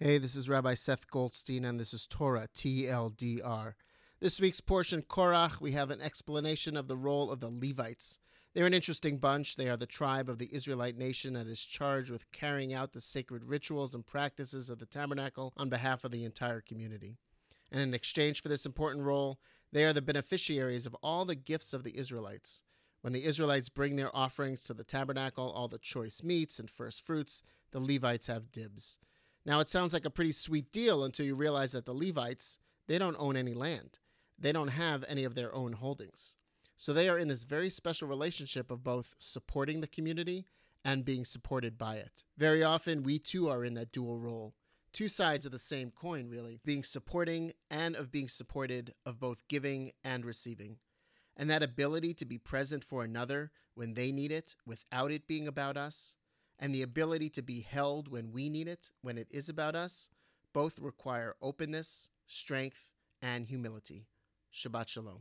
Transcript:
Hey, this is Rabbi Seth Goldstein, and this is Torah TLDR. This week's portion, Korach, we have an explanation of the role of the Levites. They're an interesting bunch. They are the tribe of the Israelite nation that is charged with carrying out the sacred rituals and practices of the tabernacle on behalf of the entire community. And in exchange for this important role, they are the beneficiaries of all the gifts of the Israelites. When the Israelites bring their offerings to the tabernacle, all the choice meats and first fruits, the Levites have dibs. Now, it sounds like a pretty sweet deal until you realize that the Levites, they don't own any land. They don't have any of their own holdings. So they are in this very special relationship of both supporting the community and being supported by it. Very often, we too are in that dual role. Two sides of the same coin, really, being supporting and of being supported, of both giving and receiving. And that ability to be present for another when they need it without it being about us, and the ability to be held when we need it, when it is about us, both require openness, strength, and humility. Shabbat Shalom.